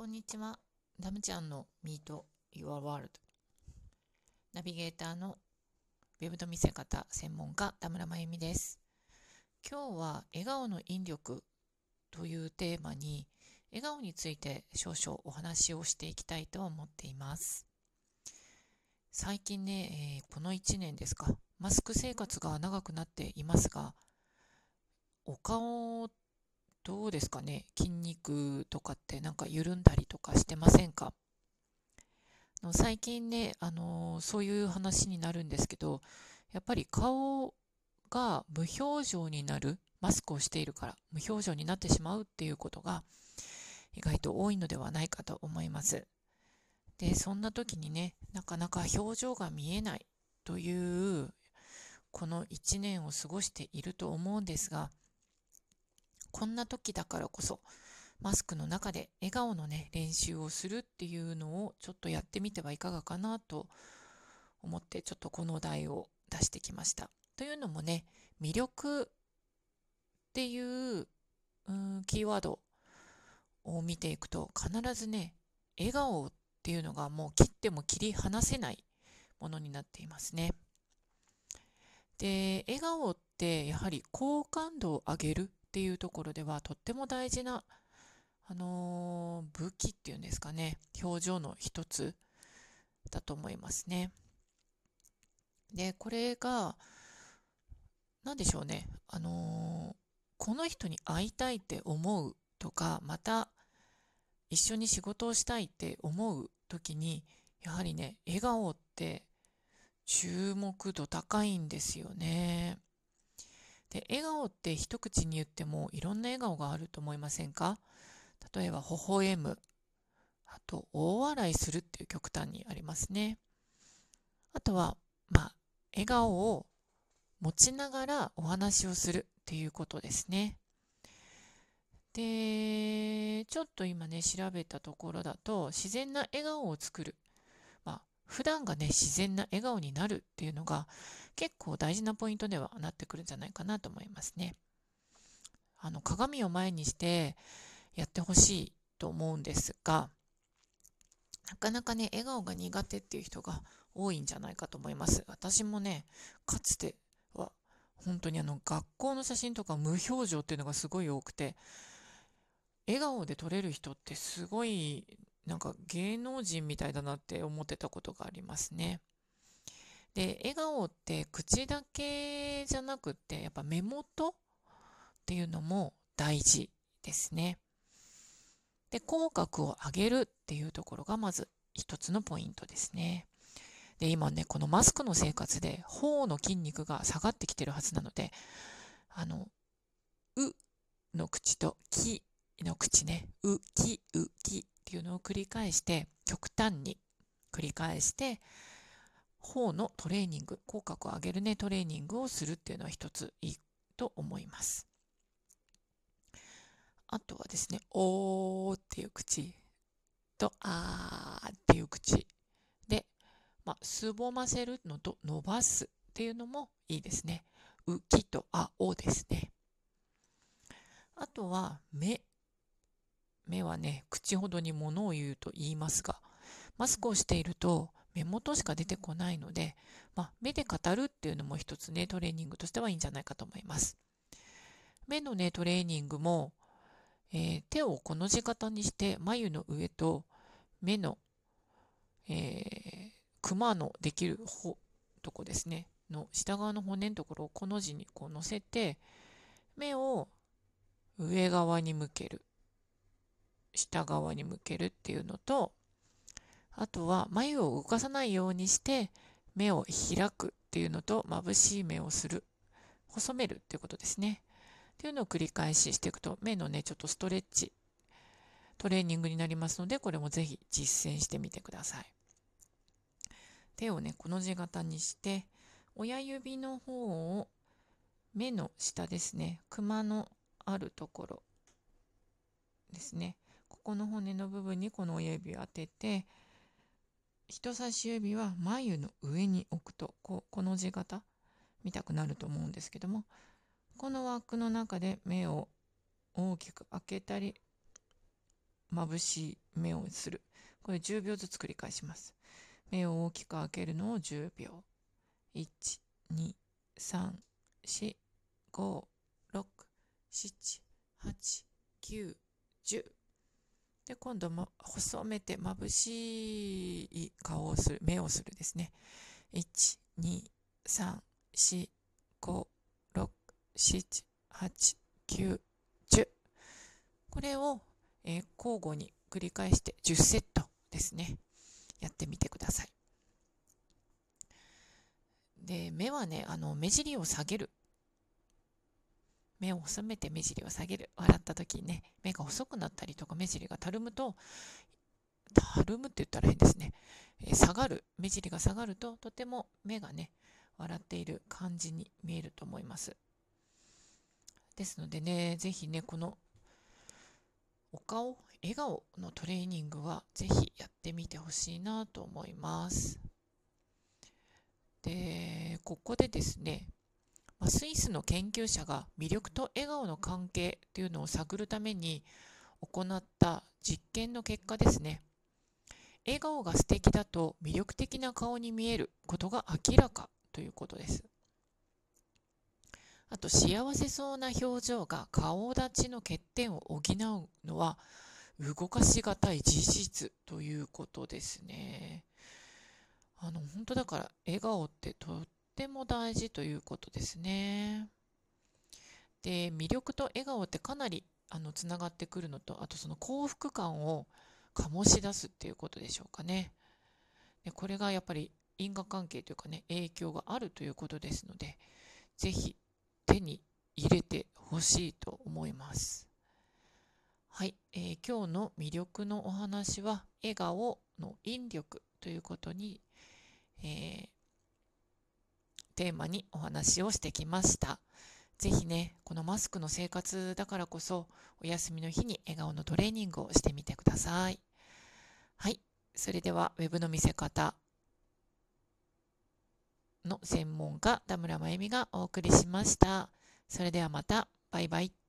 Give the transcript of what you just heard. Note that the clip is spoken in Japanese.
こんにちは。ダムちゃんの Meet Your World。ナビゲーターのウェブの見せ方専門家田村真由美です。今日は笑顔の引力というテーマに笑顔について少々お話をしていきたいと思っています。最近ね、えー、この1年ですか、マスク生活が長くなっていますが、お顔どうですかね？筋肉とかってなんか緩んだりとかしてませんか？の最近ね、あのー、そういう話になるんですけど、やっぱり顔が無表情になる、マスクをしているから無表情になってしまうっていうことが意外と多いのではないかと思います。で、そんな時にね、なかなか表情が見えないというこの1年を過ごしていると思うんですが、こんな時だからこそ、マスクの中で笑顔のね、練習をするっていうのをちょっとやってみてはいかがかなと思って、ちょっとこのお題を出してきました。というのもね、魅力っていう、うん、キーワードを見ていくと、必ずね、笑顔っていうのがもう切っても切り離せないものになっていますね。で、笑顔ってやはり好感度を上げるっていうところではとっても大事な、あのー、武器っていうんですかね、表情の一つだと思いますね。で、これが、何でしょうね、あのー、この人に会いたいって思うとか、また一緒に仕事をしたいって思う時に、やはりね、笑顔って注目度高いんですよね。で、笑顔って一口に言ってもいろんな笑顔があると思いませんか？例えば、微笑む。あと、大笑いするっていう極端にありますね。あとは、まあ、笑顔を持ちながらお話をするっていうことですね。で、ちょっと今ね、調べたところだと、自然な笑顔を作る。普段がね、自然な笑顔になるっていうのが結構大事なポイントではなってくるんじゃないかなと思いますね。あの、鏡を前にしてやってほしいと思うんですが、なかなかね、笑顔が苦手っていう人が多いんじゃないかと思います。私もね、かつては本当にあの学校の写真とか無表情っていうのがすごい多くて、笑顔で撮れる人ってすごいなんか芸能人みたいだなって思ってたことがありますね。で、笑顔って口だけじゃなくってやっぱ目元っていうのも大事ですね。で、口角を上げるっていうところがまず一つのポイントですね。で、今ね、このマスクの生活で頬の筋肉が下がってきてるはずなので、あの、うの口ときの口ね、う、き、う、きっていうのを繰り返して、極端に繰り返して、頬のトレーニング、口角を上げるね、トレーニングをするっていうのは一ついいと思います。あとはですね、おーっていう口と、あーっていう口で、まあ、すぼませるのと伸ばすっていうのもいいですね。うきとあおですね。あとは目目はね、口ほどに物を言うと言いますが、マスクをしていると目元しか出てこないので、まあ、目で語るっていうのも一つね、トレーニングとしてはいいんじゃないかと思います。目のね、トレーニングも、えー、手をこの字型にして眉の上と目の、えー、クマのできるほとこですね、の下側の骨のところをこの字にこう乗せて、目を上側に向ける。下側に向けるっていうのと、あとは眉を動かさないようにして目を開くっていうのと眩しい目をする、細めるっていうことですね。っていうのを繰り返ししていくと目のね、ちょっとストレッチ、トレーニングになりますので、これもぜひ実践してみてください。手をね、この字型にして、親指の方を目の下ですね、クマのあるところですね。ここの骨の部分にこの親指を当てて人差し指は眉の上に置くとこうこの字型見たくなると思うんですけどもこの枠の中で目を大きく開けたり眩しい目をする。これ10秒ずつ繰り返します。目を大きく開けるのを10秒。12345678910、で、今度も細めて眩しい顔をする、目をするですね。1、2、3、4、5、6、7、8、9、10。これを、えー、交互に繰り返して10セットですね。やってみてください。で、目はね、あの、目尻を下げる。目を細めて目尻を下げる。笑った時にね、目が細くなったりとか目尻がたるむと、たるむって言ったら変ですね。え、下がる。目尻が下がると、とても目がね、笑っている感じに見えると思います。ですのでね、ぜひね、このお顔、笑顔のトレーニングはぜひやってみてほしいなと思います。で、ここでですね、スイスの研究者が魅力と笑顔の関係というのを探るために行った実験の結果ですね。笑顔が素敵だと魅力的な顔に見えることが明らかということです。あと幸せそうな表情が顔立ちの欠点を補うのは動かしがたい事実ということですね。あの本当だから笑顔ってとても大事ということですね。で魅力と笑顔ってかなりあのつながってくるのとあとその幸福感を醸し出すっていうことでしょうかね。でこれがやっぱり因果関係というかね影響があるということですので是非手に入れてほしいと思います。はい、えー、今日の魅力のお話は笑顔の引力ということに、えー、テーマにお話をしてきました。ぜひね、このマスクの生活だからこそ、お休みの日に笑顔のトレーニングをしてみてください。はい。それでは、ウェブの見せ方の専門家田村真由美がお送りしました。それではまた。バイバイ。